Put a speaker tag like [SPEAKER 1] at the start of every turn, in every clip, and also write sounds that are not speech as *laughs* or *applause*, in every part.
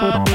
[SPEAKER 1] Pod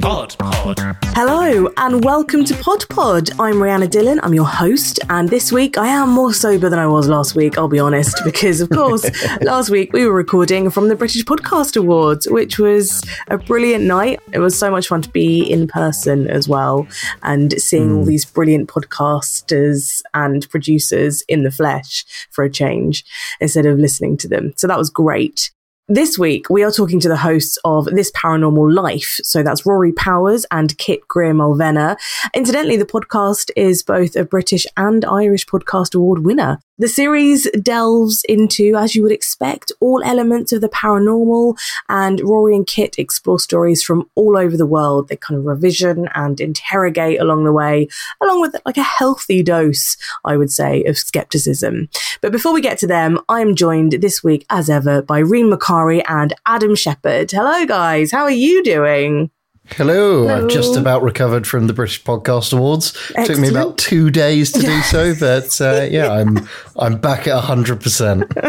[SPEAKER 1] Pod.
[SPEAKER 2] Hello and welcome to Pod Pod. I'm Rhianna Dhillon, I'm your host, and this week I am more sober than I was last week, I'll be honest, because of course, *laughs* last week we were recording from the British Podcast Awards, which was a brilliant night. It was so much fun to be in person as well and seeing all hmm. these brilliant podcasters and producers in the flesh for a change instead of listening to them. So that was great. This week, we are talking to the hosts of This Paranormal Life. So that's Rory Powers and Kit Grier Mulvenna. Incidentally, the podcast is both a British and Irish Podcast Award winner. The series delves into, as you would expect, all elements of the paranormal, and Rory and Kit explore stories from all over the world. They kind of revision and interrogate along the way, along with like a healthy dose, I would say, of skepticism. But before we get to them, I am joined this week, as ever, by Reem Makari and Adam Shepherd. Hello, guys. How are you doing?
[SPEAKER 3] Hello.
[SPEAKER 2] Hello.
[SPEAKER 3] I've just about recovered from the British Podcast Awards. Took me about two days to do so, but uh, *laughs* yeah, I'm I'm back at hundred percent. *laughs*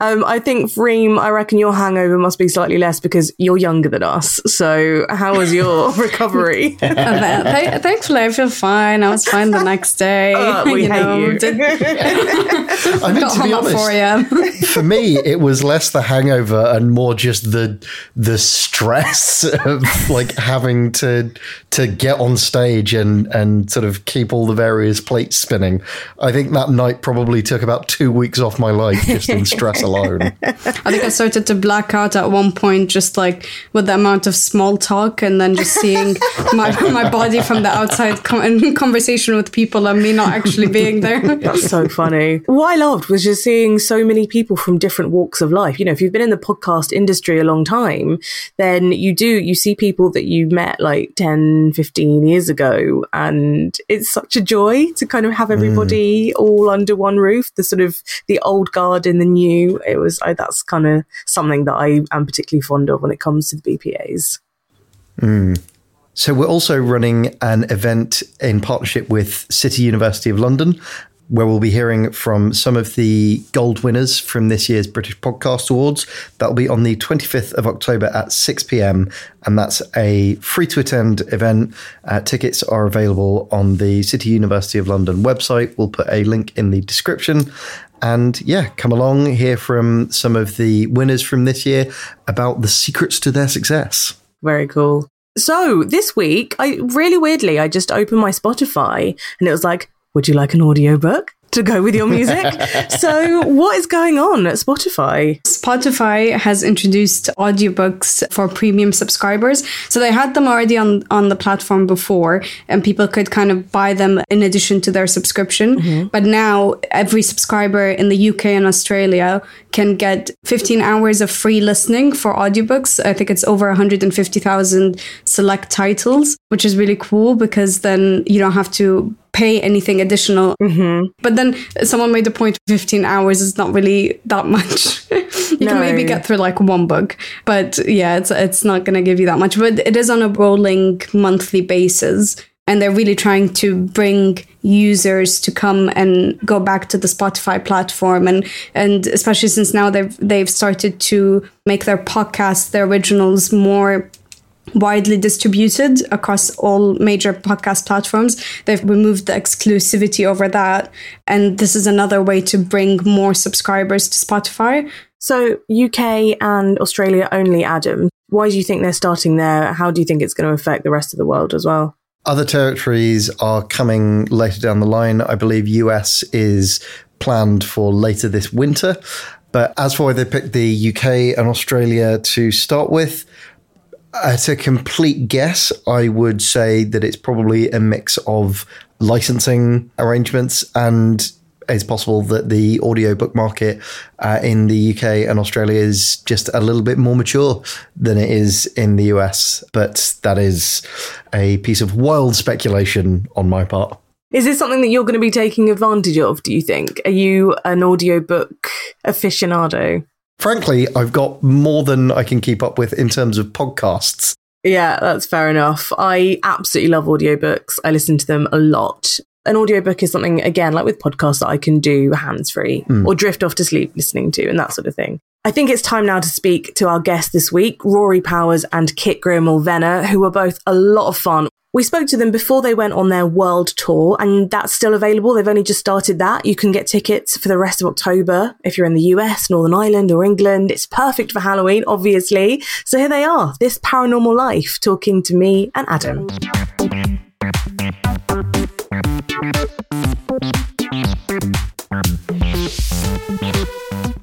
[SPEAKER 2] Um, I think, Reem, I reckon your hangover must be slightly less because you're younger than us. So, how was your *laughs* recovery?
[SPEAKER 4] Thankfully, I feel fine. I was fine the next day.
[SPEAKER 2] Uh, we hate you.
[SPEAKER 4] did- *laughs*
[SPEAKER 3] I mean, to be honest,
[SPEAKER 4] 4 *laughs*
[SPEAKER 3] for me, it was less the hangover and more just the the stress of like having to to get on stage and and sort of keep all the various plates spinning. I think that night probably took about two weeks off my life just in stress alone. *laughs*
[SPEAKER 4] I think I started to black out at one point, just like with the amount of small talk and then just seeing my, my body from the outside com- in conversation with people and me not actually being there.
[SPEAKER 2] That's so funny. What I loved was just seeing so many people from different walks of life. You know, if you've been in the podcast industry a long time, then you do, you see people that you met like 10, 15 years ago. And it's such a joy to kind of have hmm. everybody all under one roof, the sort of the old guard and the new. It was, I, that's kind of something that I am particularly fond of when it comes to the BPAs. Hmm.
[SPEAKER 3] So we're also running an event in partnership with City University of London, where we'll be hearing from some of the gold winners from this year's British Podcast Awards. That'll be on the 25th of October at 6 p.m. And that's a free to attend event. Uh, tickets are available on the City University of London website. We'll put a link in the description. And yeah, come along, hear from some of the winners from this year about the secrets to their success.
[SPEAKER 2] Very cool. So this week, I really weirdly, I just opened my Spotify and it was like, would you like an audiobook to go with your music? *laughs* so what is going on at Spotify?
[SPEAKER 4] Spotify has introduced audiobooks for premium subscribers. So they had them already on, on the platform before, and people could kind of buy them in addition to their subscription. Mm-hmm. But now every subscriber in the UK and Australia can get 15 hours of free listening for audiobooks. I think it's over 150,000 select titles, which is really cool because then you don't have to pay anything additional. Mm-hmm. But then someone made the point 15 hours is not really that much. *laughs* you can maybe get through like one book, but yeah, it's it's not going to give you that much. But it is on a rolling monthly basis. And they're really trying to bring users to come and go back to the Spotify platform, and and especially since now they've they've started to make their podcasts, their originals, more widely distributed across all major podcast platforms. They've removed the exclusivity over that. And this is another way to bring more subscribers to Spotify.
[SPEAKER 2] So UK and Australia only, Adam. Why do you think they're starting there? How do you think it's going to affect the rest of the world as well?
[SPEAKER 3] Other territories are coming later down the line. I believe US is planned for later this winter. But as for why they picked the UK and Australia to start with, at a complete guess, I would say that it's probably a mix of licensing arrangements and it's possible that the audiobook market uh, in the UK and Australia is just a little bit more mature than it is in the US. But that is a piece of wild speculation on my part.
[SPEAKER 2] Is this something that you're going to be taking advantage of, do you think? Are you an audiobook aficionado?
[SPEAKER 3] Frankly, I've got more than I can keep up with in terms of podcasts.
[SPEAKER 2] Yeah, that's fair enough. I absolutely love audiobooks. I listen to them a lot. An audiobook is something, again, like with podcasts that I can do hands free hmm. or drift off to sleep listening to and that sort of thing. I think it's time now to speak to our guests this week, Rory Powers and Kit Grier-Mulvenna, who were both a lot of fun. We spoke to them before they went on their world tour, and that's still available. They've only just started that. You can get tickets for the rest of October if you're in the US, Northern Ireland, or England. It's perfect for Halloween, obviously. So here they are, this paranormal life, talking to me and Adam.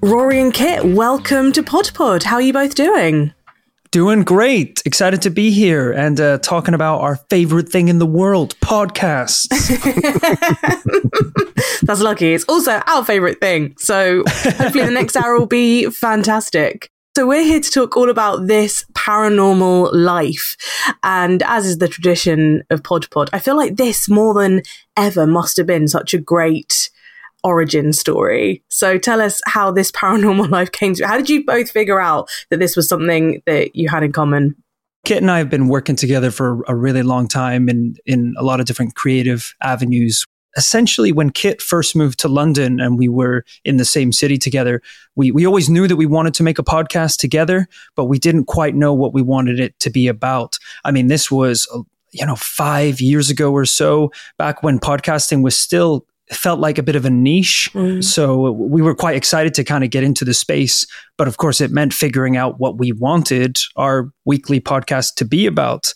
[SPEAKER 2] Rory and Kit, welcome to Pod Pod. How are you both doing?
[SPEAKER 5] Doing great. Excited to be here and uh, talking about our favorite thing in the world podcasts. *laughs*
[SPEAKER 2] That's lucky. It's also our favorite thing. So hopefully the next hour will be fantastic. So we're here to talk all about this paranormal life. And as is the tradition of Pod Pod, I feel like this more than ever must have been such a great origin story. So tell us how this paranormal *laughs* life came to. How did you both figure out that this was something that you had in common?
[SPEAKER 5] Kit and I have been working together for a really long time in in a lot of different creative avenues. Essentially, when Kit first moved to London and we were in the same city together, we, we always knew that we wanted to make a podcast together, but we didn't quite know what we wanted it to be about. I mean, this was, you know, five years ago or so, back when podcasting was still felt like a bit of a niche. Mm. So we were quite excited to kind of get into the space. But of course, it meant figuring out what we wanted our weekly podcast to be about.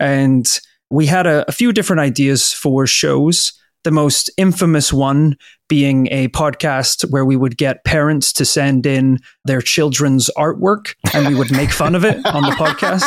[SPEAKER 5] And we had a, a few different ideas for shows. The most infamous one being a podcast where we would get parents to send in their children's artwork and we would make fun of it on the podcast.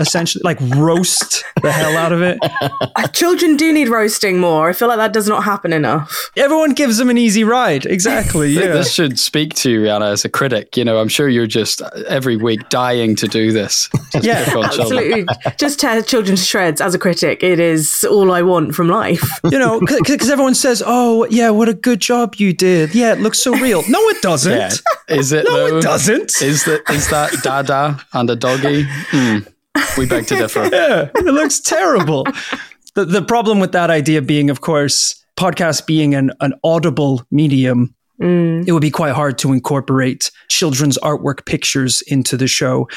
[SPEAKER 5] Essentially, like roast the hell out of it.
[SPEAKER 2] Uh, children do need roasting more. I feel like that does not happen enough.
[SPEAKER 5] Everyone gives them an easy ride. Exactly. *laughs* Yeah.
[SPEAKER 6] this should speak to you, Rhianna, as a critic. You know, I'm sure you're just every week dying to do this.
[SPEAKER 2] Just yeah, absolutely. just tear children to shreds as a critic. It is all I want from life.
[SPEAKER 5] You know, because everyone says, "Oh, yeah, what a good job you did. Yeah, it looks so real. No, it *laughs* doesn't. Yeah.
[SPEAKER 6] Is it?
[SPEAKER 5] no,
[SPEAKER 6] though?
[SPEAKER 5] it doesn't.
[SPEAKER 6] Is that is that Dada and a doggy? Mm, we beg to differ. *laughs*
[SPEAKER 5] yeah, it looks terrible. the the problem with that idea being, of course, podcast being an an audible medium. Mm. It would be quite hard to incorporate children's artwork pictures into the show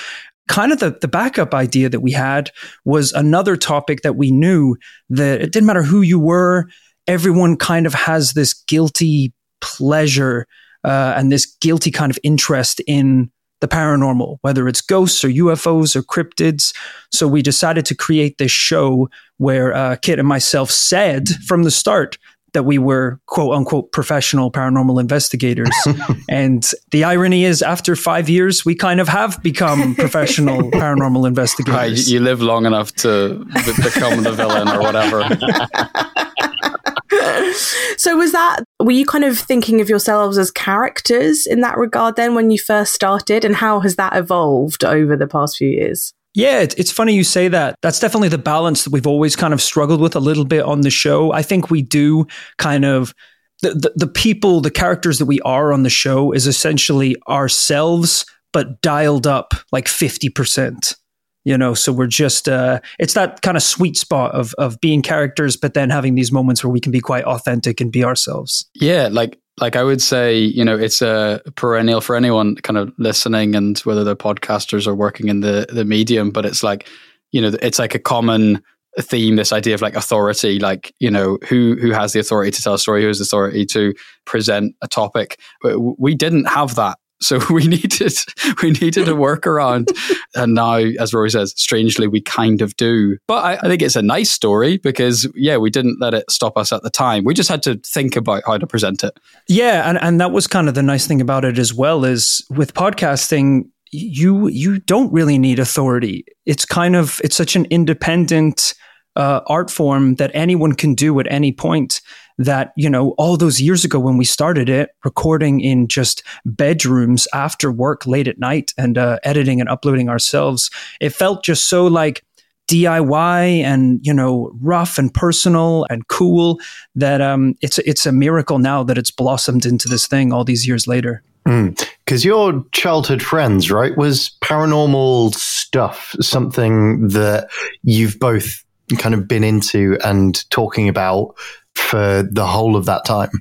[SPEAKER 5] kind of the, the backup idea that we had was another topic that we knew that it didn't matter who you were everyone kind of has this guilty pleasure uh, and this guilty kind of interest in the paranormal, whether it's ghosts or UFOs or cryptids. So we decided to create this show where uh, Kit and myself said from the start that we were quote unquote professional paranormal investigators. *laughs* and the irony is, after five years, we kind of have become *laughs* professional paranormal investigators. Right,
[SPEAKER 6] you live long enough to become the villain or whatever. *laughs* *laughs*
[SPEAKER 2] so was that were you kind of thinking of yourselves as characters in that regard then when you first started and how has that evolved over the past few years
[SPEAKER 5] yeah, it's funny you say that. That's definitely the balance that we've always kind of struggled with a little bit on the show. I think we do kind of the, the, the people, the characters that we are on the show is essentially ourselves, but dialed up like 50% you know so we're just uh it's that kind of sweet spot of of being characters but then having these moments where we can be quite authentic and be ourselves.
[SPEAKER 6] Yeah like like i would say you know it's a perennial for anyone kind of listening and whether they're podcasters or working in the the medium but it's like you know it's like a common theme this idea of like authority like you know who who has the authority to tell a story who has the authority to present a topic. But we didn't have that so *laughs* we needed we needed a workaround, *laughs* and now, as Rory says, strangely we kind of do. But I, I, think it's a nice story because yeah, we didn't let it stop us at the time. We just had to think about how to present it.
[SPEAKER 5] Yeah, and and that was kind of the nice thing about it as well is with podcasting. You you don't really need authority. It's kind of it's such an independent uh, art form that anyone can do at any point that, you know, all those years ago when we started it, recording in just bedrooms after work late at night and uh, editing and uploading ourselves, it felt just so like DIY and you know rough and personal and cool that um, it's it's a miracle now that it's blossomed into this thing all these years later.
[SPEAKER 7] Because mm. your childhood friends, right, was paranormal stuff something that you've both kind of been into and talking about for the whole of that time?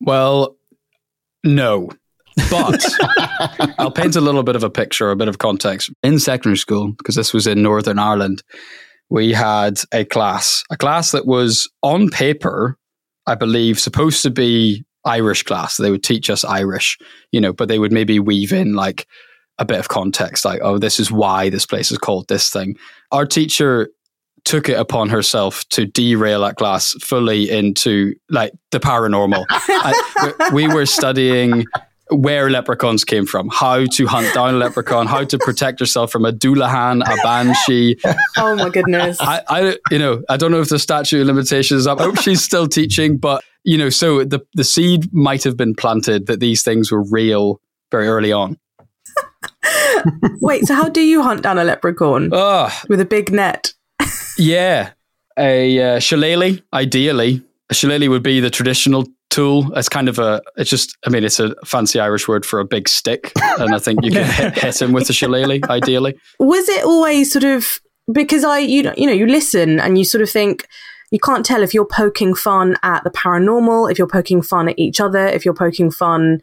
[SPEAKER 6] Well, no. But *laughs* I'll paint a little bit of a picture, a bit of context. In secondary school, because this was in Northern Ireland, we had a class, a class that was on paper, I believe, supposed to be Irish class. They would teach us Irish, you know, but they would maybe weave in like a bit of context, like, oh, this is why this place is called this thing. Our teacher took it upon herself to derail that class fully into like the paranormal. *laughs* I, we were studying where leprechauns came from, how to hunt down a leprechaun, how to protect yourself from a Dullahan, a banshee.
[SPEAKER 2] Oh my goodness!
[SPEAKER 6] I, I, you know, I don't know if the statute of limitations is up. I hope she's still teaching, but you know, so the the seed might have been planted that these things were real very early on. *laughs*
[SPEAKER 2] Wait, so how do you hunt down a leprechaun?
[SPEAKER 6] Oh,
[SPEAKER 2] With a big net?
[SPEAKER 6] Yeah, a uh, shillelagh, ideally. A shillelagh would be the traditional tool. It's kind of a, it's just, I mean, it's a fancy Irish word for a big stick. And I think you can hit, hit him with a shillelagh, ideally.
[SPEAKER 2] Was it always sort of because I, you know, you know, you listen and you sort of think you can't tell if you're poking fun at the paranormal, if you're poking fun at each other, if you're poking fun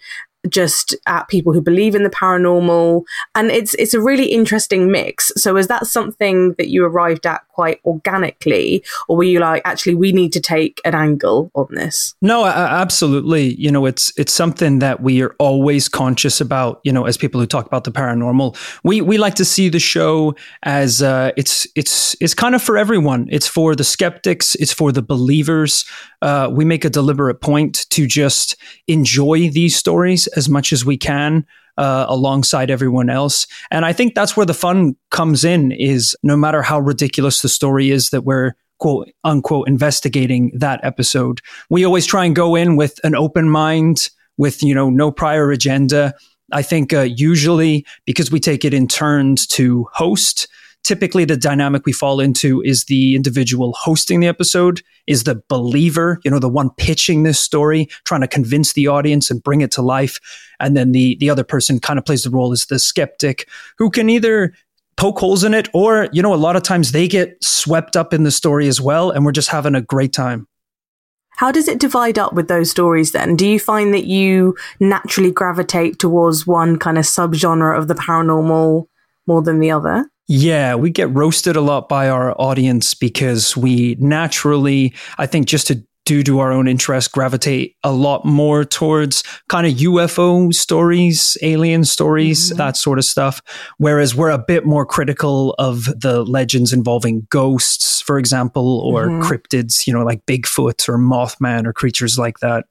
[SPEAKER 2] just at people who believe in the paranormal. And it's it's a really interesting mix. So is that something that you arrived at quite organically? Or were you like actually we need to take an angle on this
[SPEAKER 5] no absolutely. You know it's it's something that we are always conscious about you know as people who talk about the paranormal. We we like to see the show as uh, it's it's it's kind of for everyone. It's for the skeptics. It's for the believers. Uh, we make a deliberate point to just enjoy these stories as much as we can uh, alongside everyone else. And I think that's where the fun comes in is no matter how ridiculous the story is that we're quote unquote investigating that episode, we always try and go in with an open mind with, you know, no prior agenda. I think uh, usually because we take it in turns to host, typically the dynamic we fall into is the individual hosting the episode is the believer you know the one pitching this story trying to convince the audience and bring it to life and then the the other person kind of plays the role as the skeptic who can either poke holes in it or you know a lot of times they get swept up in the story as well and we're just having a great time
[SPEAKER 2] how does it divide up with those stories then? Do you find that you naturally gravitate towards one kind of subgenre of the paranormal more than the other?
[SPEAKER 5] Yeah, we get roasted a lot by our audience because we naturally, I think, just to due to our own interest, gravitate a lot more towards kind of UFO stories, alien stories, mm-hmm. that sort of stuff. Whereas we're a bit more critical of the legends involving ghosts, for example, or mm-hmm. cryptids, you know, like Bigfoot or Mothman or creatures like that.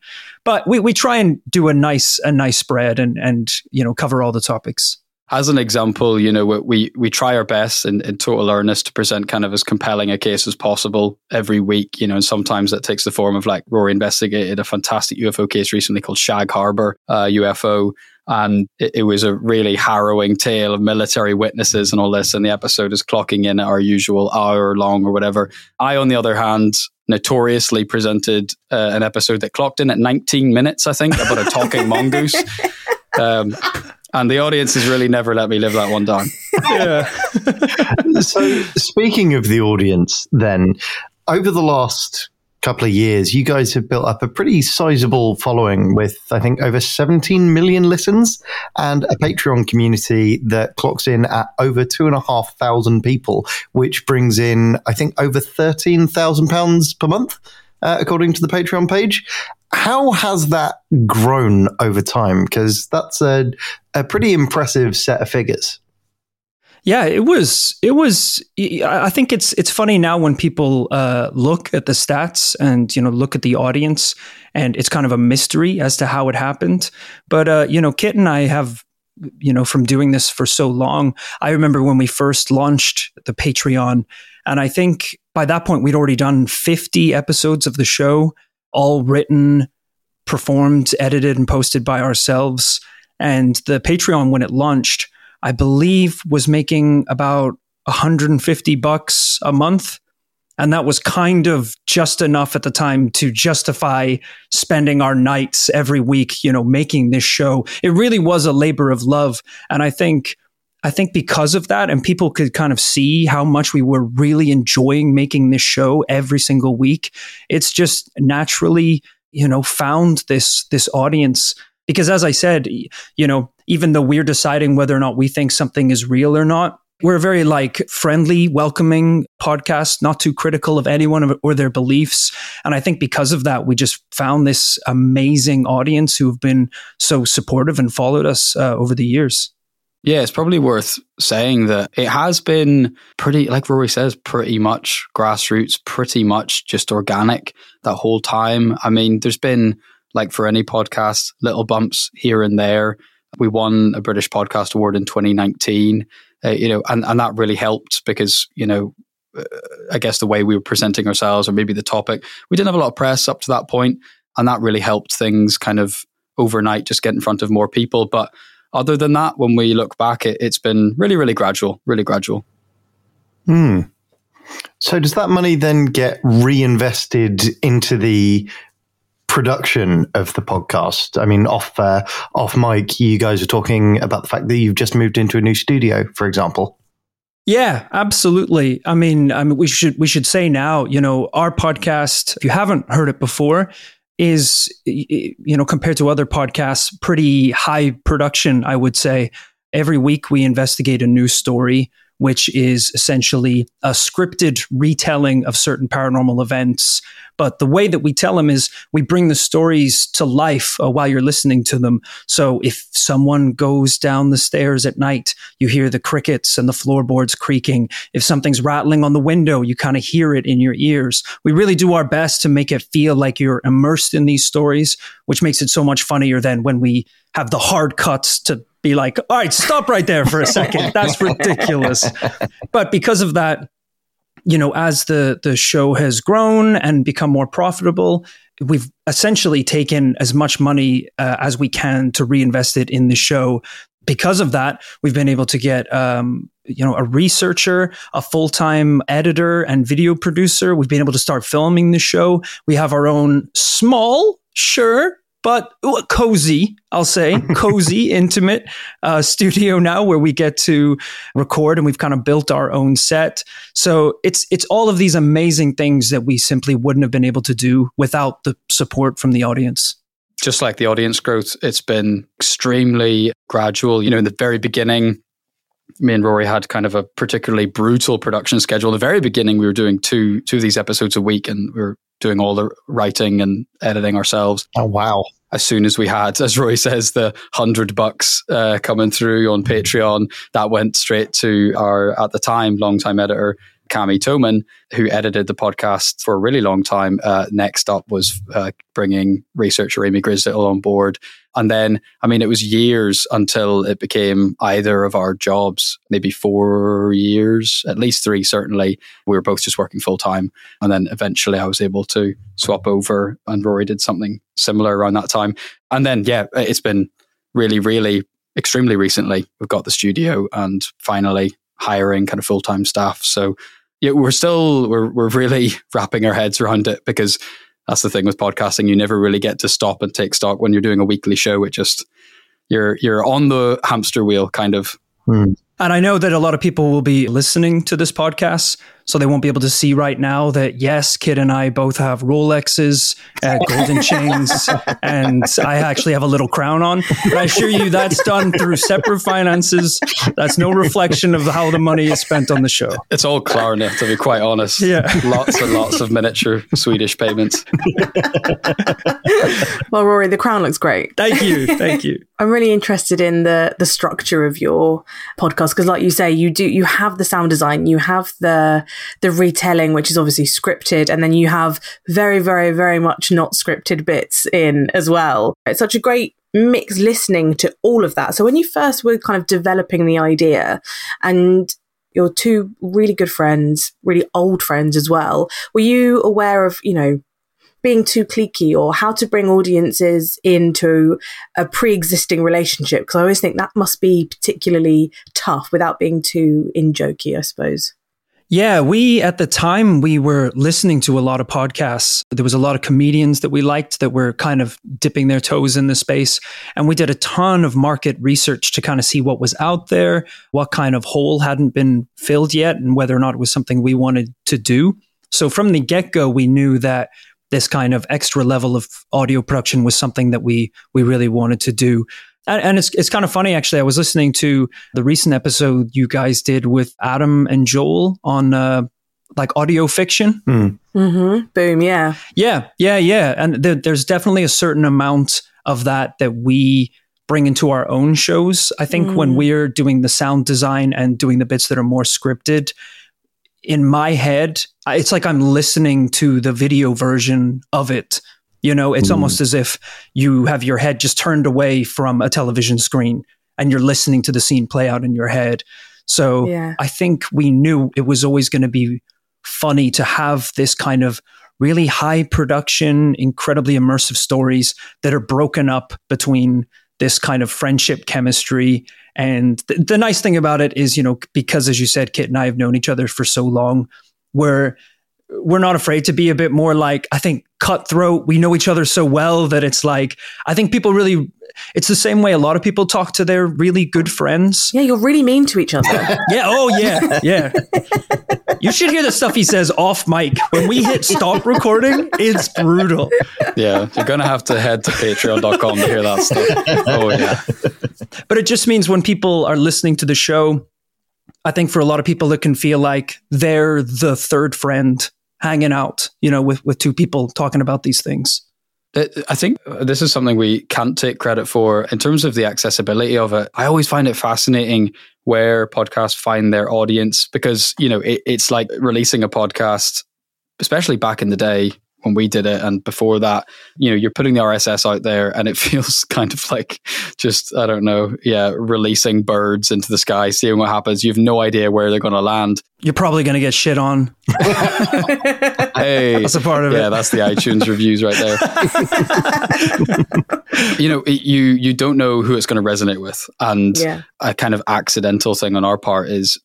[SPEAKER 5] But we, we try and do a nice a nice spread and and you know cover all the topics
[SPEAKER 6] as an example, you know, we we try our best in, in total earnest to present kind of as compelling a case as possible every week, you know, and sometimes that takes the form of like Rory investigated a fantastic UFO case recently called Shag Harbor uh, UFO. And it, it, was a really harrowing tale of military witnesses and all this. And the episode is clocking in at our usual hour long or whatever. I, on the other hand, notoriously presented uh, an episode that clocked in at 19 minutes, I think, about a talking mongoose. *laughs* Um, and the audience has really never let me live that one down. *laughs*
[SPEAKER 7] yeah. *laughs* so, speaking of the audience, then, over the last couple of years, you guys have built up a pretty sizable following with, I think, over 17 million listens and a Patreon community that clocks in at over two and a half thousand people, which brings in, I think, over 13,000 pounds per month. Uh, according to the Patreon page. How has that grown over time? Because that's a, a pretty impressive set of figures.
[SPEAKER 5] Yeah, it was. It was. I think it's it's funny now when people uh, look at the stats and you know look at the audience, and it's kind of a mystery as to how it happened. But uh, you know, Kit and I have you know from doing this for so long. I remember when we first launched the Patreon, and I think by that point we'd already done fifty episodes of the show all written, performed, edited, and posted by ourselves. And the Patreon, when it launched, I believe was making about 150 bucks a month. And that was kind of just enough at the time to justify spending our nights every week, you know, making this show. It really was a labor of love. And I think I think because of that, and people could kind of see how much we were really enjoying making this show every single week, it's just naturally, you know, found this this audience Because as I said, you know, even though we're deciding whether or not we think something is real or not, we're a very like friendly, welcoming podcast, not too critical of anyone or their beliefs. And I think because of that, we just found this amazing audience who have been so supportive and followed us uh, over the years.
[SPEAKER 6] Yeah, it's probably worth saying that it has been pretty, like Rory says, pretty much grassroots, pretty much just organic that whole time. I mean, there's been, like for any podcast, little bumps here and there. We won a British Podcast Award in 2019, uh, you know, and, and that really helped because, you know, uh, I guess the way we were presenting ourselves or maybe the topic, we didn't have a lot of press up to that point, and that really helped things kind of overnight just get in front of more people. But other than that, when we look back, it, has been really, really gradual, really gradual.
[SPEAKER 7] Hmm. So does that money then get reinvested into the production of the podcast? I mean, off uh, off mic, you guys are talking about the fact that you've just moved into a new studio, for example.
[SPEAKER 5] Yeah, absolutely. I mean, I mean, we should we should say now, you know, our podcast. If you haven't heard it before, is, you know, compared to other podcasts, pretty high production, I would say. Every week we investigate a new story, which is essentially a scripted retelling of certain paranormal events but the way that we tell them is we bring the stories to life uh, while you're listening to them. So if someone goes down the stairs at night, you hear the crickets and the floorboards creaking. If something's rattling on the window, you kind of hear it in your ears. We really do our best to make it feel like you're immersed in these stories, which makes it so much funnier than when we have the hard cuts to be like, all right, stop right there for a second. That's ridiculous. *laughs* But because of that, you know, as the the show has grown and become more profitable, we've essentially taken as much money uh, as we can to reinvest it in the show. Because of that, we've been able to get um, you know a researcher a full-time editor and video producer we've been able to start filming the show we have our own small sure but cozy, I'll say, *laughs* cozy, intimate uh, studio now where we get to record and we've kind of built our own set. So it's it's all of these amazing things that we simply wouldn't have been able to do without the support from the audience.
[SPEAKER 6] Just like the audience growth, it's been extremely gradual. You know, in the very beginning, me and Rory had kind of a particularly brutal production schedule. In the very beginning, we were doing two two of these episodes a week, and we were doing all the writing and editing ourselves.
[SPEAKER 7] Oh wow!
[SPEAKER 6] As soon as we had, as Rory says, the hundred bucks uh, coming through on Patreon, that went straight to our at the time longtime editor Cami Toman, who edited the podcast for a really long time. Uh, next up was uh, bringing researcher Amy Grisdale on board. And then, I mean, it was years until it became either of our jobs, maybe four years, at least three, certainly. We were both just working full time. And then eventually I was able to swap over, and Rory did something similar around that time. And then, yeah, it's been really, really extremely recently. We've got the studio and finally hiring kind of full time staff. So yeah, we're still we're we're really *laughs* wrapping our heads around it because that's the thing with podcasting. You never really get to stop and take stock when you're doing a weekly show. It just you're you're on the hamster wheel kind of.
[SPEAKER 5] Hmm. And I know that a lot of people will be listening to this podcast, so they won't be able to see right now that yes, Kit and I both have Rolexes, uh, golden chains, *laughs* and I actually have a little crown on. But I assure you, that's done through separate finances. That's no reflection of how the money is spent on the show.
[SPEAKER 6] It's all Klarna, to be quite honest. Yeah, lots and lots of miniature Swedish payments. *laughs*
[SPEAKER 2] well, Rory, the crown looks great.
[SPEAKER 5] Thank you, thank you. *laughs*
[SPEAKER 2] I'm really interested in the the structure of your podcast because, like you say, you do you have the sound design, you have the the retelling, which is obviously scripted, and then you have very, very, very much not scripted bits in as well. It's such a great mix listening to all of that. So when you first were kind of developing the idea and your two really good friends, really old friends as well, were you aware of, you know, being too cliquey or how to bring audiences into a pre-existing relationship because i always think that must be particularly tough without being too in jokey i suppose
[SPEAKER 5] yeah, we at the time we were listening to a lot of podcasts. There was a lot of comedians that we liked that were kind of dipping their toes in the space. And we did a ton of market research to kind of see what was out there, what kind of hole hadn't been filled yet, and whether or not it was something we wanted to do. So from the get go, we knew that this kind of extra level of audio production was something that we we really wanted to do. And, and it's it's kind of funny actually. I was listening to the recent episode you guys did with Adam and Joel on uh, like audio fiction.
[SPEAKER 2] Mm-hmm. Boom. Yeah.
[SPEAKER 5] Yeah, yeah, yeah. And there, there's definitely a certain amount of that that we bring into our own shows. I think when we're doing the sound design and doing the bits that are more scripted, in my head, it's like I'm listening to the video version of it. You know, it's almost mm. as if you have your head just turned away from a television screen and you're listening to the scene play out in your head. So
[SPEAKER 2] Yeah.
[SPEAKER 5] I think we knew it was always going to be funny to have this kind of really high production, incredibly immersive stories that are broken up between this kind of friendship chemistry. And th- the nice thing about it is, you know, because as you said, Kit and I have known each other for so long, we're we're not afraid to be a bit more like I think cutthroat. We know each other so well that it's like I think people really it's the same way a lot of people talk to their really good friends.
[SPEAKER 2] Yeah. You're really mean to each other. *laughs*
[SPEAKER 5] Yeah. Oh, yeah. Yeah. You should hear the stuff he says off mic. When we hit stop recording, it's brutal.
[SPEAKER 6] Yeah, you're going to have to head to patreon.com to hear that stuff. Oh, yeah.
[SPEAKER 5] But it just means when people are listening to the show, I think for a lot of people, it can feel like they're the third friend hanging out, you know, with, with two people talking about these things.
[SPEAKER 6] Uh, I think this is something we can't take credit for in terms of the accessibility of it. I always find it fascinating where podcasts find their audience because, you know, it, it's like releasing a podcast, especially back in the day when we did it and before that, you know, you're putting the RSS out there and it *laughs* feels kind of like just, I don't know, yeah, releasing birds into the sky, seeing what happens. You have no idea where they're going to land.
[SPEAKER 5] You're probably going to get shit on. *laughs*
[SPEAKER 6] Hey,
[SPEAKER 5] That's a part of it.
[SPEAKER 6] yeah, that's the iTunes reviews right there. *laughs* you know, it- you you don't know who it's going to resonate with, and
[SPEAKER 2] Yeah.
[SPEAKER 6] a kind of accidental thing on our part is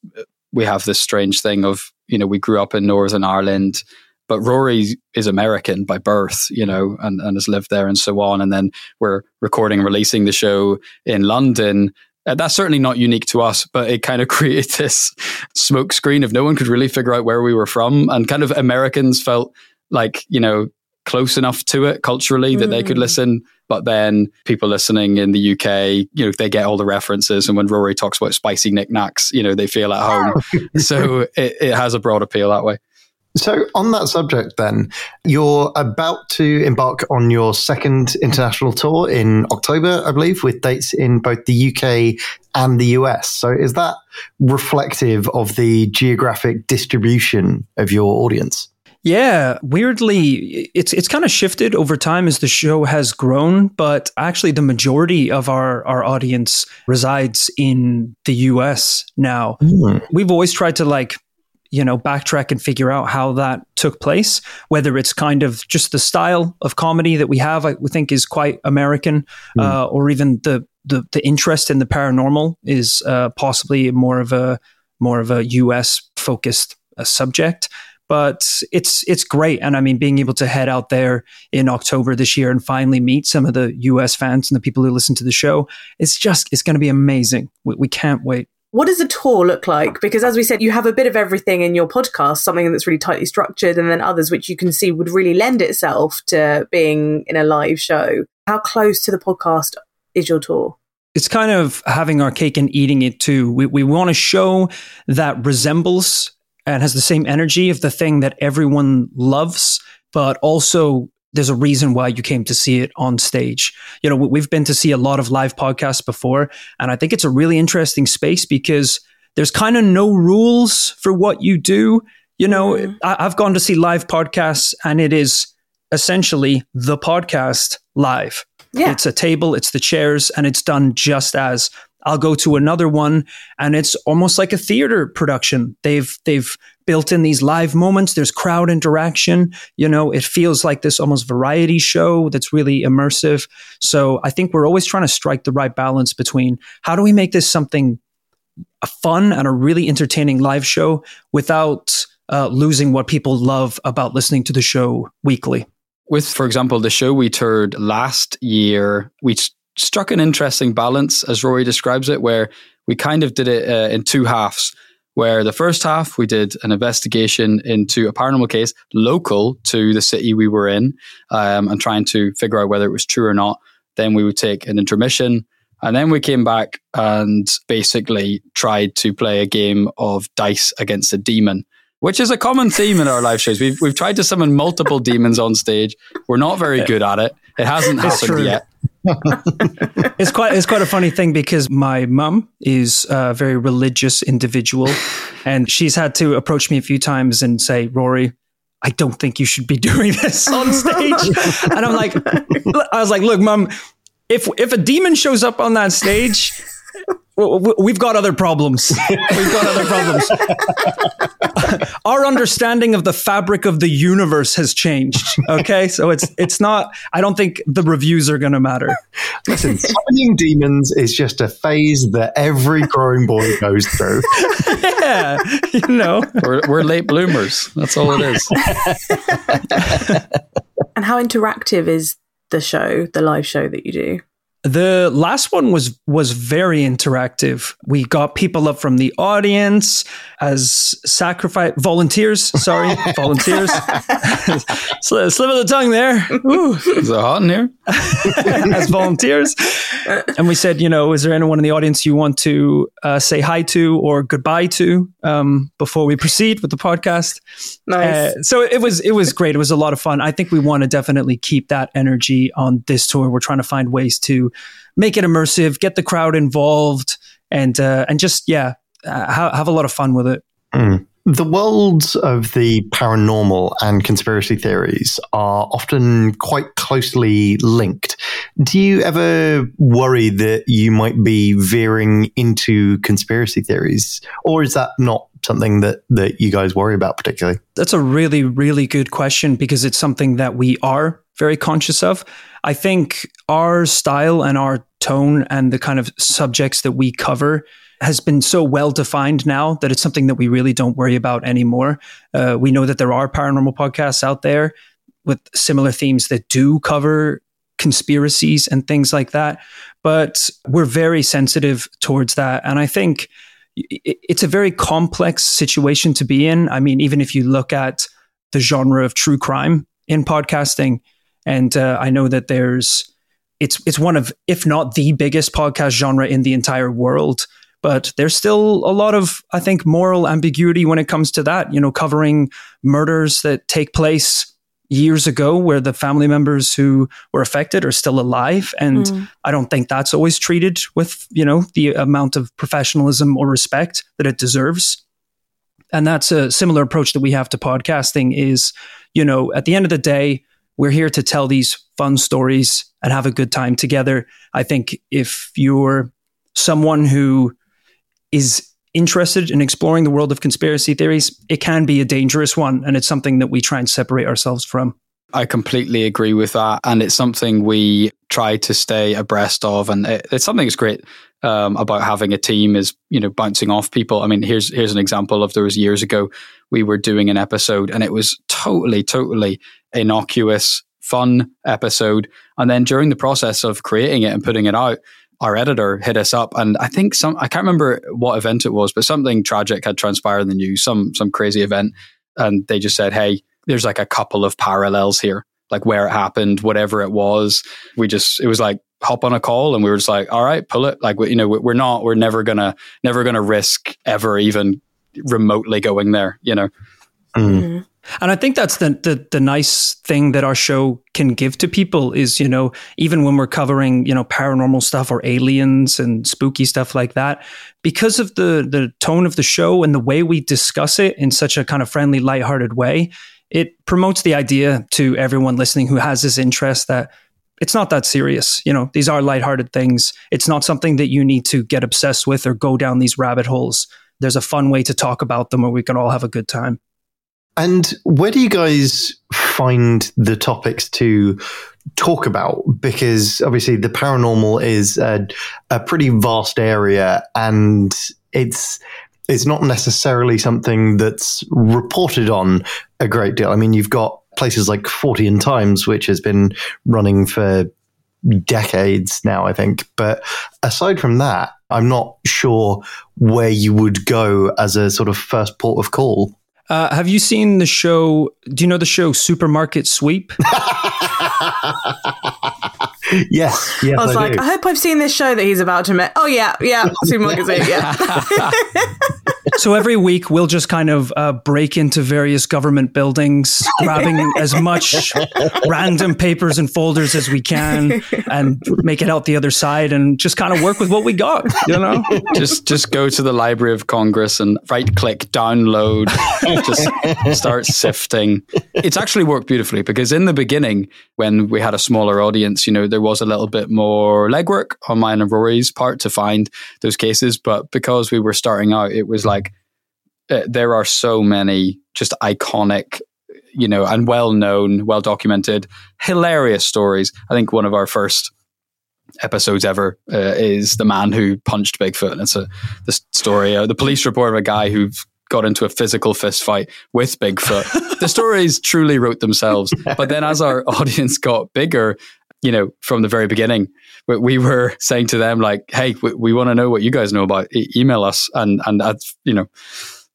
[SPEAKER 6] we have this strange thing of you know we grew up in Northern Ireland, but Rory is American by birth, you know, and and has lived there and so on, and then we're recording and releasing the show in London. Uh, that's certainly not unique to us, but it kind of *laughs* created this smoke screen of no one could really figure out where we were from, and kind of Americans felt like you know close enough to it culturally that they could listen. But then people listening in the UK, you know, they get all the references, and when Rory talks about spicy knickknacks, you know, they feel at home. *laughs* so it, it has a broad appeal that way.
[SPEAKER 7] So, on that subject, then, you're about to embark on your second international tour in October, I believe, with dates in both the UK and the US. So, is that reflective of the geographic distribution of your audience?
[SPEAKER 5] Yeah, weirdly, it's it's kind of shifted over time as the show has grown, but actually the majority of our our audience resides in the US now. Hmm. We've always tried to like you know backtrack and figure out how that took place whether it's kind of just the style of comedy that we have i think is quite american uh, or even the, the the interest in the paranormal is uh, possibly more of a more of a us focused uh, subject. But it's it's great. And i mean being able to head out there in october this year and finally meet some of the us fans and the people who listen to the show it's just it's going to be amazing. We, we can't wait
[SPEAKER 2] What does a tour look like? Because as we said, you have a bit of everything in your podcast, something that's really tightly structured, and then others which you can see would really lend itself to being in a live show. How close to the podcast is your tour?
[SPEAKER 5] it's kind of having our cake and eating it too. We, we want a show that resembles and has the same energy of the thing that everyone loves, but also there's a reason why you came to see it on stage. You know, we- we've been to see a lot of live podcasts before, and I think it's a really interesting space because there's kind of no rules for what you do. You know, mm-hmm. I, I've gone to see live podcasts, and it is essentially the podcast live.
[SPEAKER 2] Yeah.
[SPEAKER 5] It's a table, it's the chairs, and it's done just as. I'll go to another one, and it's almost like a theater production. They've they've built in these live moments. There's crowd interaction. You know, it feels like this almost variety show that's really immersive. So I think we're always trying to strike the right balance between how do we make this something a fun and a really entertaining live show without uh, losing what people love about listening to the show weekly.
[SPEAKER 6] With, for example, the show we toured last year, we struck an interesting balance, as Rory describes it, where we kind of did it uh, in two halves. Where the first half we did an investigation into a paranormal case local to the city we were in um, and trying to figure out whether it was true or not. Then we would take an intermission. And then we came back and basically tried to play a game of dice against a demon, which is a common theme in our live shows. We've, we've tried to summon multiple demons on stage. We're not very good at it. It hasn't
[SPEAKER 5] It's
[SPEAKER 6] happened
[SPEAKER 5] true.
[SPEAKER 6] yet.
[SPEAKER 5] It's quite it's quite a funny thing because my mum is a very religious individual, and she's had to approach me a few times and say, "Rory, I don't think you should be *laughs* doing this on stage." *laughs* and I'm like, I was like, "Look, mum, if if a demon shows up on that stage." We've got other problems. We've got other problems. *laughs* *laughs* Our understanding of the fabric of the universe has changed. Okay, so it's it's not. I don't think the reviews are going to matter.
[SPEAKER 3] Listen, summoning demons is just a phase that every growing boy goes through. *laughs*
[SPEAKER 5] yeah, you know.
[SPEAKER 6] We're, we're late bloomers. That's all it is. *laughs*
[SPEAKER 2] And how interactive is the show, the live show that you do?
[SPEAKER 5] The last one was was very interactive. We got people up from the audience as sacrifice volunteers. Sorry, *laughs* volunteers. *laughs* Sli- Slip of the tongue there. Ooh.
[SPEAKER 6] Is it hot in here? *laughs*
[SPEAKER 5] as volunteers. And we said, you know, is there anyone in the audience you want to uh, say hi to or goodbye to um, before we proceed with the podcast?
[SPEAKER 2] Nice.
[SPEAKER 5] Uh, so it was it was great. It was a lot of fun. I think we want to definitely keep that energy on this tour. We're trying to find ways to make it immersive, get the crowd involved, and uh, and just yeah, uh, have, have a lot of fun with it.
[SPEAKER 3] The worlds of the paranormal and conspiracy theories are often quite closely linked. Do you ever worry that you might be veering into conspiracy theories? Or is that not something that, that you guys worry about particularly?
[SPEAKER 5] That's a really, really good question because it's something that we are very conscious of. I think our style and our tone and the kind of subjects that we cover has been so well defined now that it's something that we really don't worry about anymore. Uh, we know that there are paranormal podcasts out there with similar themes that do cover conspiracies and things like that, but we're very sensitive towards that. And I think it's a very complex situation to be in. I mean, even if you look at the genre of true crime in podcasting, and uh, I know that there's it's it's one of if not the biggest podcast genre in the entire world. But there's still a lot of, I think, moral ambiguity when it comes to that. You know, covering murders that take place years ago where the family members who were affected are still alive and i don't think that's always treated with you know the amount of professionalism or respect that it deserves and that's a similar approach that we have to podcasting is you know at the end of the day we're here to tell these fun stories and have a good time together i think if you're someone who is interested in exploring the world of conspiracy theories, it can be a dangerous one. And it's something that we try and separate ourselves from.
[SPEAKER 6] I completely agree with that. And it's something we try to stay abreast of. And it, it's something that's great um, about having a team is, you know, bouncing off people. I mean, here's, here's an example of there was years ago, we were doing an episode and it was totally, totally innocuous, fun episode. And then during the process of creating it and putting it out, our editor hit us up and I think some I can't remember what event it was, but something tragic had transpired in the news, some some crazy event. And they just said, Hey, there's like a couple of parallels here, like where it happened, whatever it was. We just it was like hop on a call and we were just like, all right, pull it. Like you know, we're not we're never gonna never gonna risk ever even remotely going there, you know. Mm-hmm. Mm-hmm.
[SPEAKER 5] And I think that's the, the the nice thing that our show can give to people is, you know, even when we're covering, you know, paranormal stuff or aliens and spooky stuff like that, because of the the tone of the show and the way we discuss it in such a kind of friendly, lighthearted way, it promotes the idea to everyone listening who has this interest that it's not that serious. You know, these are lighthearted things. It's not something that you need to get obsessed with or go down these rabbit holes. There's a fun way to talk about them where we can all have a good time.
[SPEAKER 3] And where do you guys find the topics to talk about? Because obviously the paranormal is a, a pretty vast area and it's it's not necessarily something that's reported on a great deal. I mean, you've got places like Fortean Times, which has been running for decades now, I think. But aside from that, I'm not sure where you would go as a sort of first port of call.
[SPEAKER 5] Uh, have you seen the show? Do you know the show Supermarket Sweep? *laughs*
[SPEAKER 3] yes, yes.
[SPEAKER 2] I was
[SPEAKER 3] I
[SPEAKER 2] like,
[SPEAKER 3] do.
[SPEAKER 2] I hope I've seen this show that he's about to make. Oh yeah, yeah, supermarket Sweep, yeah. *laughs* *laughs*
[SPEAKER 5] so every week we'll just kind of uh, break into various government buildings, grabbing as much random papers and folders as we can, and make it out the other side, and just kind of work with what we got. You know,
[SPEAKER 6] just just go to the Library of Congress and right click download. just start sifting. It's actually worked beautifully because in the beginning, when we had a smaller audience, you know, there was a little bit more legwork on mine and Rory's part to find those cases. But because we were starting out, it was like uh, there are so many just iconic you know, and well known, well documented, hilarious stories. I think one of our first episodes ever uh, is the man who punched Bigfoot. And it's a the story, uh, the police report of a guy who got into a physical fist fight with Bigfoot. *laughs* the stories truly wrote themselves. But then as our *laughs* audience got bigger, you know, from the very beginning, we, we were *laughs* saying to them like, "Hey, we, we want to know what you guys know about. E- email us." And and you know.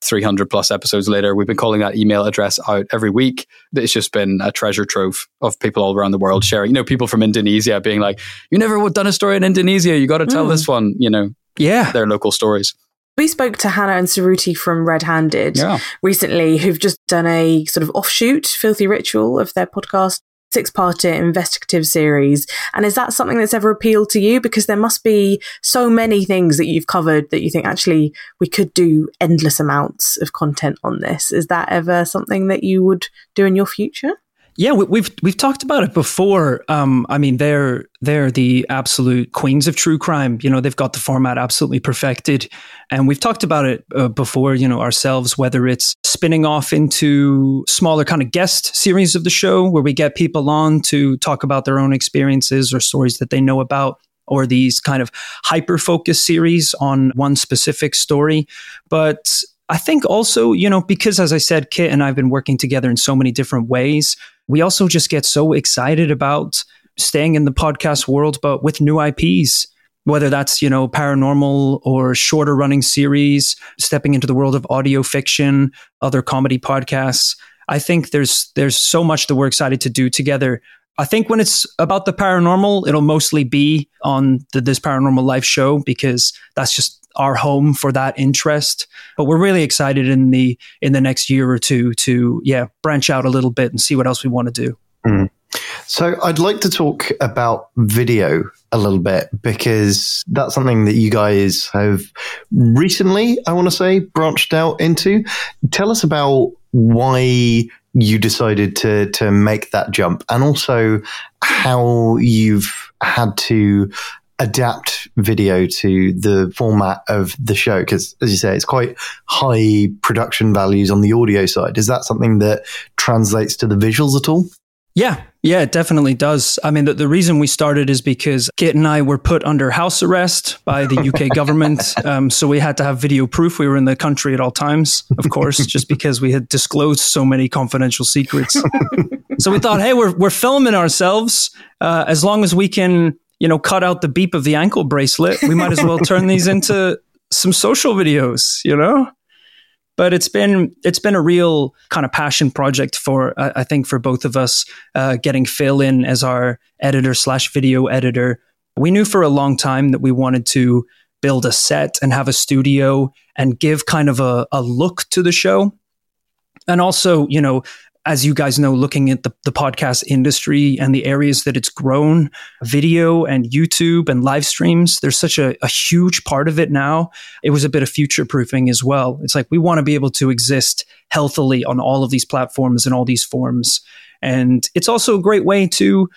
[SPEAKER 6] 300 plus episodes later, we've been calling that email address out every week. It's just been a treasure trove of people all around the world sharing. You know, people from Indonesia being like, "You never done a story in Indonesia. You got to tell
[SPEAKER 2] Mm.
[SPEAKER 6] this one." You know,
[SPEAKER 5] yeah,
[SPEAKER 6] their local stories.
[SPEAKER 2] We spoke to Hannah and Suruthi from Red Handed
[SPEAKER 6] Yeah.
[SPEAKER 2] recently, who've just done a sort of offshoot, Filthy Ritual of their podcast, six parter investigative series. And is that something that's ever appealed to you? Because there must be so many things that you've covered that you think actually we could do endless amounts of content on this. Is that ever something that you would do in your future?
[SPEAKER 5] Yeah, we, we've we've talked about it before. Um, I mean, they're they're the absolute queens of true crime. You know, they've got the format absolutely perfected, and we've talked about it uh, before. You know, ourselves, whether it's spinning off into smaller kind of guest series of the show where we get people on to talk about their own experiences or stories that they know about, or these kind of hyper focused series on one specific story, but. I think also, you know, because as I said, Kit and I have been working together in so many different ways, we also just get so excited about staying in the podcast world, but with new IPs, whether that's, you know, paranormal or shorter running series, stepping into the world of audio fiction, other comedy podcasts. I think there's there's so much that we're excited to do together. I think when it's about the paranormal, it'll mostly be on the This Paranormal Life show because that's just our home for that interest. But we're really excited in the in the next year or two to yeah branch out a little bit and see what else we want to do.
[SPEAKER 3] Mm. So I'd like to talk about video a little bit because that's something that you guys have recently, I want to say, branched out into. Tell us about why you decided to to make that jump and also how you've had to adapt video to the format of the show because as you say it's quite high production values on the audio side is that something that translates to the visuals at all
[SPEAKER 5] yeah, yeah, it definitely does. I mean, the, the reason we started is because Kit and I were put under house arrest by the UK *laughs* government. Um, so we had to have video proof. We were in the country at all times, of course, just because we had disclosed so many confidential secrets. *laughs* so we thought, hey, we're, we're filming ourselves. Uh, as long as we can, you know, cut out the beep of the ankle bracelet, we might as well turn these into some social videos, you know? but it's been it's been a real kind of passion project for I think for both of us. Uh, getting Phil in as our editor slash video editor, we knew for a long time that we wanted to build a set and have a studio and give kind of a, a look to the show, and also you know as you guys know, looking at the, the podcast industry and the areas that it's grown, video and YouTube and live streams, there's such a, a huge part of it now. It was a bit of future proofing as well. It's like we want to be able to exist healthily on all of these platforms and all these forms. And it's also a great way to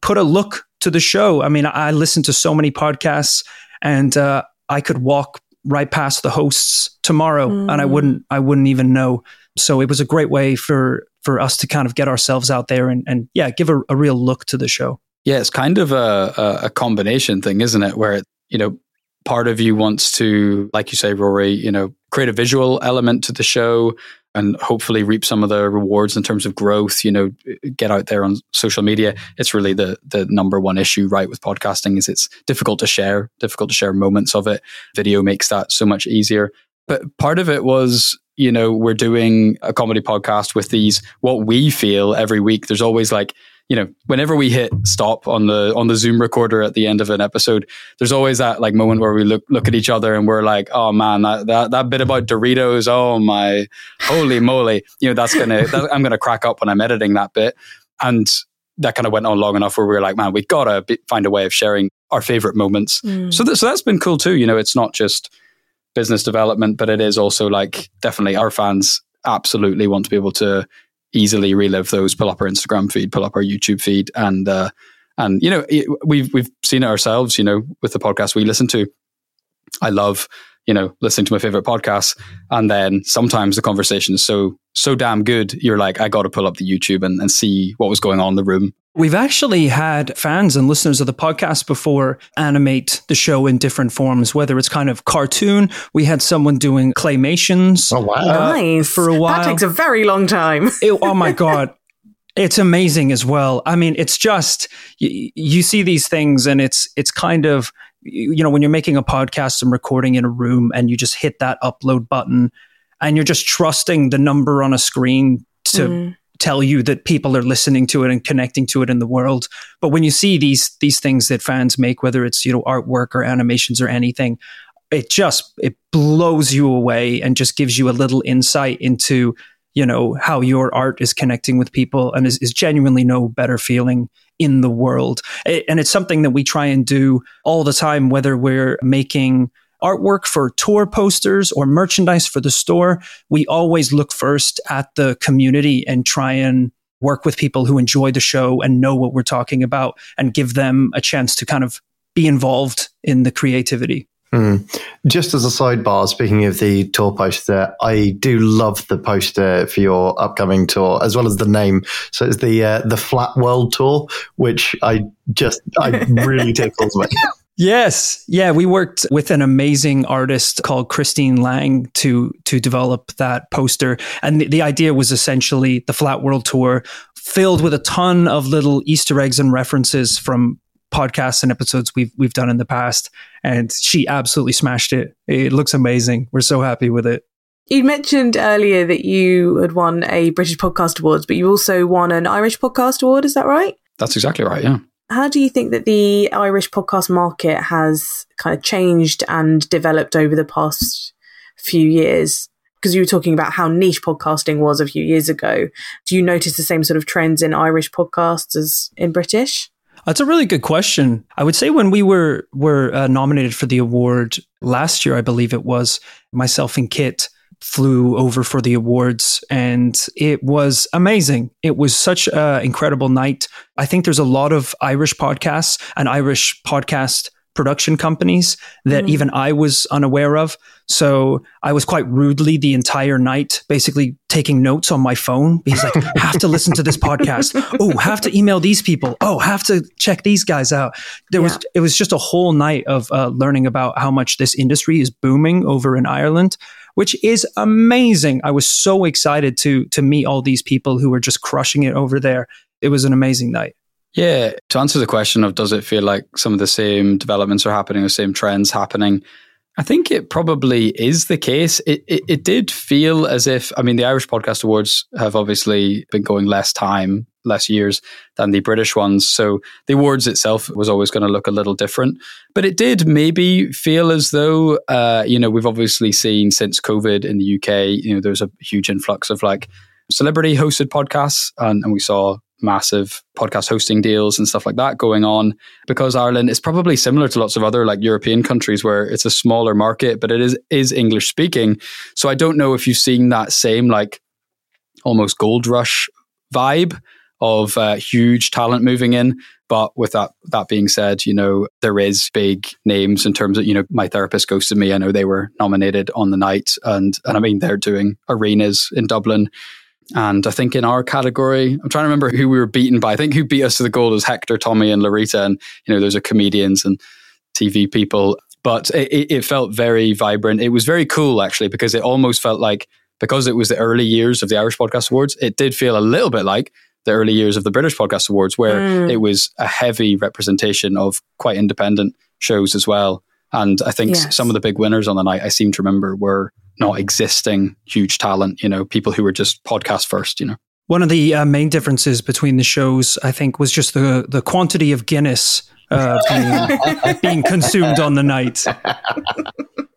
[SPEAKER 5] put a look to the show. I mean, I listen to so many podcasts and uh, I could walk right past the hosts tomorrow mm. and I wouldn't I wouldn't even know. So it was a great way for for us to kind of get ourselves out there and, and yeah, give a, a real look to the show.
[SPEAKER 6] Yeah, it's kind of a, a combination thing, isn't it? Where, it, you know, part of you wants to, like you say, Rory, you know, create a visual element to the show. and hopefully reap some of the rewards in terms of growth, you know, get out there on social media. It's really the the number one issue, right, with podcasting is it's difficult to share, difficult to share moments of it. Video makes that so much easier. But part of it was, you know, we're doing a comedy podcast with these what we feel every week. There's always like you know, whenever we hit stop on the on the Zoom recorder at the end of an episode, there's always that like moment where we look look at each other and we're like, oh man, that that, that bit about Doritos, oh my, holy moly, you know, that's gonna that, I'm gonna crack up when I'm editing that bit, and that kind of went on long enough where we were like, man, we gotta be, find a way of sharing our favorite moments. Mm. So so that's been cool too. You know, it's not just business development, but it is also like definitely our fans absolutely want to be able to easily relive those, pull up our Instagram feed, pull up our YouTube feed, and uh, and you know we've we've seen it ourselves. You know, with the podcast we listen to, I love you know listening to my favorite podcasts, and then sometimes the conversation is so so damn good, you're like, I got to pull up the YouTube and, and see what was going on in the room
[SPEAKER 5] We've actually had fans and listeners of the podcast before animate the show in different forms, whether it's kind of cartoon. We had someone doing claymations.
[SPEAKER 3] Oh, wow.
[SPEAKER 2] Uh, nice.
[SPEAKER 5] For a while.
[SPEAKER 2] That takes a very long time.
[SPEAKER 5] it, oh, my *laughs* God. It's amazing as well. I mean, it's just, you, you see these things and it's, it's kind of, you know, when you're making a podcast and recording in a room and you just hit that upload button and you're just trusting the number on a screen to, mm tell you that people are listening to it and connecting to it in the world. But when you see these these things that fans make, whether it's you know artwork or animations or anything, it just it blows you away and just gives you a little insight into you know how your art is connecting with people and is, is genuinely no better feeling in the world. It, and it's something that we try and do all the time, whether we're making artwork for tour posters or merchandise for the store, we always look first at the community and try and work with people who enjoy the show and know what we're talking about and give them a chance to kind of be involved in the creativity.
[SPEAKER 3] Mm. Just as a sidebar, speaking of the tour poster, I do love the poster for your upcoming tour, as well as the name. So it's the uh, the Flat World Tour, which I just I *laughs* really tickles me.
[SPEAKER 5] Yes. Yeah, we worked with an amazing artist called Christine Lang to to develop that poster. And the, the, idea was essentially the Flat World Tour filled with a ton of little Easter eggs and references from podcasts and episodes we've we've done in the past. And she absolutely smashed it. It looks amazing. We're so happy with it.
[SPEAKER 2] You mentioned earlier that you had won a British Podcast Awards, but you also won an Irish Podcast Award, is that right?
[SPEAKER 6] That's exactly right, yeah.
[SPEAKER 2] How do you think that the Irish podcast market has kind of changed and developed over the past few years? Because you were talking about how niche podcasting was a few years ago. Do you notice the same sort of trends in Irish podcasts as in British?
[SPEAKER 5] That's a really good question. I would say when we were were uh, nominated for the award last year, I believe it was myself and Kit flew over for the awards and it was amazing. It was such an incredible night. I think there's a lot of Irish podcasts and Irish podcast production companies that mm. even I was unaware of. So I was quite rudely the entire night, basically taking notes on my phone. He's like, *laughs* have to listen to this podcast. Oh, have to email these people. Oh, have to check these guys out. There yeah. was, it was just a whole night of uh, learning about how much this industry is booming over in Ireland which is amazing. I was so excited to to meet all these people who were just crushing it over there. It was an amazing night.
[SPEAKER 6] Yeah, to answer the question of does it feel like some of the same developments are happening, the same trends happening, I think it probably is the case. It, it, it did feel as if, I mean, the Irish Podcast Awards have obviously been going less time, less years than the British ones. So the awards itself was always going to look a little different. But it did maybe feel as though, uh, you know, we've obviously seen since COVID in the UK, you know, there's a huge influx of like celebrity hosted podcasts. And, and we saw massive podcast hosting deals and stuff like that going on. Because Ireland is probably similar to lots of other like European countries where it's a smaller market but it is is English speaking. So I don't know if you've seen that same like almost gold rush vibe of uh, huge talent moving in. But with that that being said you know there is big names in terms of you know my therapist ghosted me. I know they were nominated on the night and and I mean they're doing arenas in Dublin and I think in our category, I'm trying to remember who we were beaten by. I think who beat us to the goal was Hector, Tommy, and Laurita. And, you know, those are comedians and TV people. But it, it felt very vibrant. It was very cool, actually, because it almost felt like because it was the early years of the Irish Podcast Awards, it did feel a little bit like the early years of the British Podcast Awards, where
[SPEAKER 2] Mm.
[SPEAKER 6] it was a heavy representation of quite independent shows as well. And I think
[SPEAKER 2] Yes.
[SPEAKER 6] some of the big winners on the night, I seem to remember, were not existing huge talent, you know, people who were just podcast first, you know.
[SPEAKER 5] One of the uh, main differences between the shows, I think, was just the the quantity of Guinness uh, *laughs* being, being consumed on the night.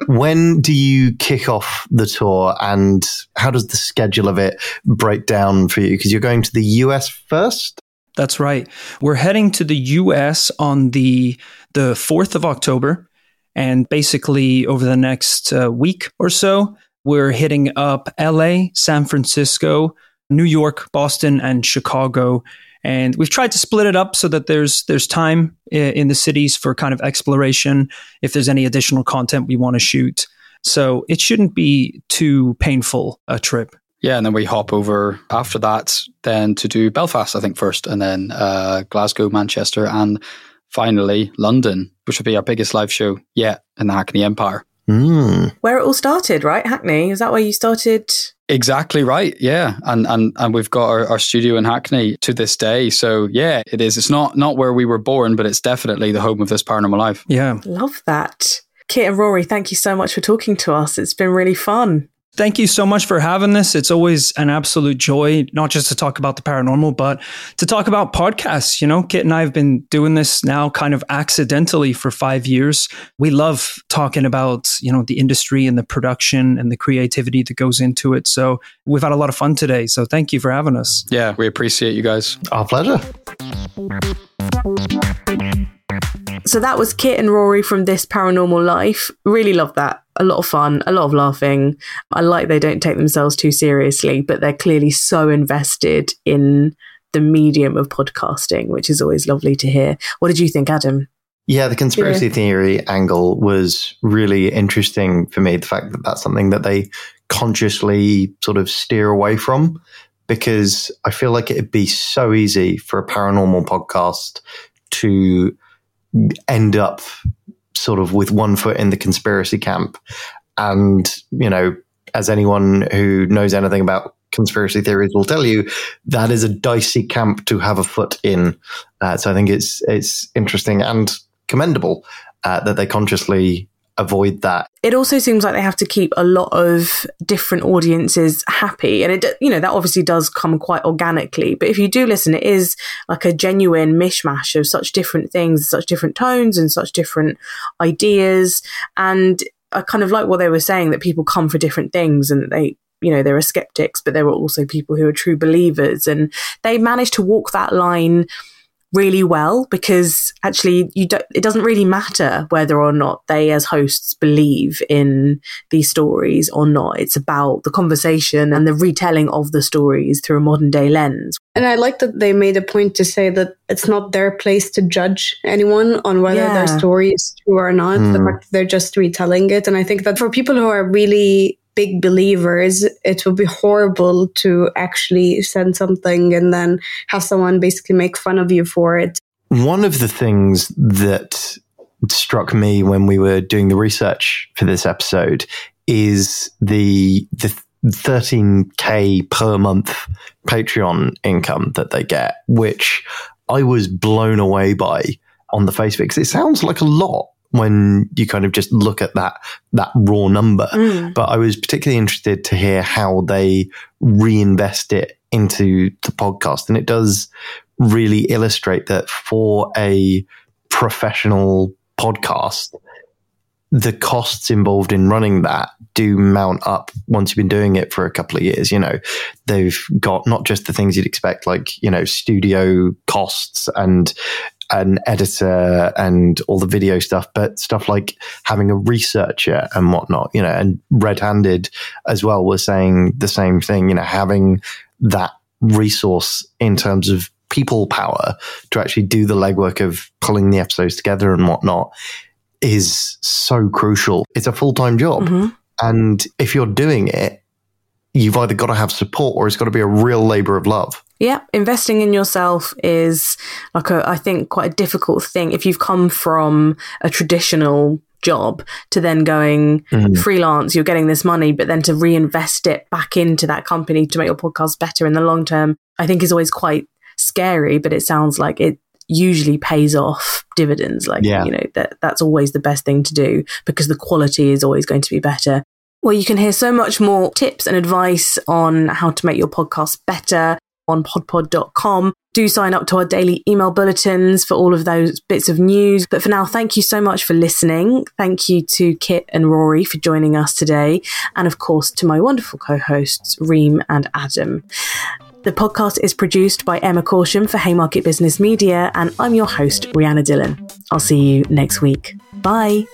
[SPEAKER 3] When do you kick off the tour and how does the schedule of it break down for you? Because you're going to the US first?
[SPEAKER 5] That's right. We're heading to the US on the the 4th of October and basically over the next uh, week or so we're hitting up LA, San Francisco, New York, Boston and Chicago and we've tried to split it up so that there's there's time in the cities for kind of exploration if there's any additional content we want to shoot. So it shouldn't be too painful a trip.
[SPEAKER 6] Yeah, and then we hop over after that, then to do Belfast, I think, first, and then uh, Glasgow, Manchester, and finally London, which will be our biggest live show yet in the Hackney Empire.
[SPEAKER 3] Mm.
[SPEAKER 2] Where it all started, right? Hackney. Is that where you started?
[SPEAKER 6] Exactly right. Yeah, and and and we've got our, our studio in Hackney to this day. So yeah, it is. It's not not where we were born, but it's definitely the home of this paranormal life.
[SPEAKER 5] Yeah.
[SPEAKER 2] Love that. Kit and Rory, thank you so much for talking to us. It's been really fun.
[SPEAKER 5] Thank you so much for having this. It's always an absolute joy, not just to talk about the paranormal, but to talk about podcasts. You know, Kit and I have been doing this now kind of accidentally for five years. We love talking about, you know, the industry and the production and the creativity that goes into it. So we've had a lot of fun today. So thank you for having us.
[SPEAKER 6] Yeah, we appreciate you guys.
[SPEAKER 3] Our pleasure.
[SPEAKER 2] So that was Kit and Rory from This Paranormal Life. Really love that. A lot of fun, a lot of laughing. I like they don't take themselves too seriously, but they're clearly so invested in the medium of podcasting, which is always lovely to hear. What did you think, Adam?
[SPEAKER 3] Yeah, the conspiracy theory angle was really interesting for me. The fact that that's something that they consciously sort of steer away from, because I feel like it'd be so easy for a paranormal podcast to end up sort of with one foot in the conspiracy camp. And, you know, as anyone who knows anything about conspiracy theories will tell you, that is a dicey camp to have a foot in. Uh, so I think it's it's interesting and commendable uh, that they consciously avoid that.
[SPEAKER 2] it also seems like they have to keep a lot of different audiences happy and it you know that obviously does come quite organically but if you do listen it is like a genuine mishmash of such different things such different tones and such different ideas and i kind of like what they were saying that people come for different things and they you know there are skeptics but there are also people who are true believers and they managed to walk that line really well because actually you don't it doesn't really matter whether or not they as hosts believe in these stories or not it's about the conversation and the retelling of the stories through a modern day lens
[SPEAKER 4] And I like that they made a point to say that it's not their place to judge anyone on whether
[SPEAKER 2] Yeah.
[SPEAKER 4] their story is true or not. The
[SPEAKER 3] Hmm.
[SPEAKER 4] fact that they're just retelling it. And I think that for people who are really big believers, it would be horrible to actually send something and then have someone basically make fun of you for it.
[SPEAKER 3] One of the things that struck me when we were doing the research for this episode is the the 13k per month Patreon income that they get, which I was blown away by on the face of it because it sounds like a lot when you kind of just look at that that raw number. Mm. But I was particularly interested to hear how they reinvest it into the podcast, and it does really illustrate that for a professional podcast, the costs involved in running that do mount up once you've been doing it for a couple of years. You know, they've got not just the things you'd expect, like, you know, studio costs and an editor and all the video stuff, but stuff like having a researcher and whatnot, you know, and red handed as well was saying the same thing, you know, having that resource in terms of people power to actually do the legwork of pulling the episodes together and whatnot is so crucial. It's a full time job.
[SPEAKER 2] Mhm.
[SPEAKER 3] And if you're doing it, you've either got to have support or it's got to be a real labor of love.
[SPEAKER 2] Yeah, investing in yourself is like a, I think, quite a difficult thing. If you've come from a traditional job to then going mm-hmm. freelance, you're getting this money, but then to reinvest it back into that company to make your podcast better in the long term, I think is always quite scary, but it sounds like it usually pays off dividends. Like,
[SPEAKER 3] Yeah.
[SPEAKER 2] you know, that that's always the best thing to do because the quality is always going to be better. Well, you can hear so much more tips and advice on how to make your podcast better on podpod.com. Do sign up to our daily email bulletins for all of those bits of news. But for now, thank you so much for listening. Thank you to Kit and Rory for joining us today. And of course, to my wonderful co hosts, Reem and Adam. The podcast is produced by Emma Corsham for Haymarket Business Media, and I'm your host, Rhianna Dhillon. I'll see you next week. Bye.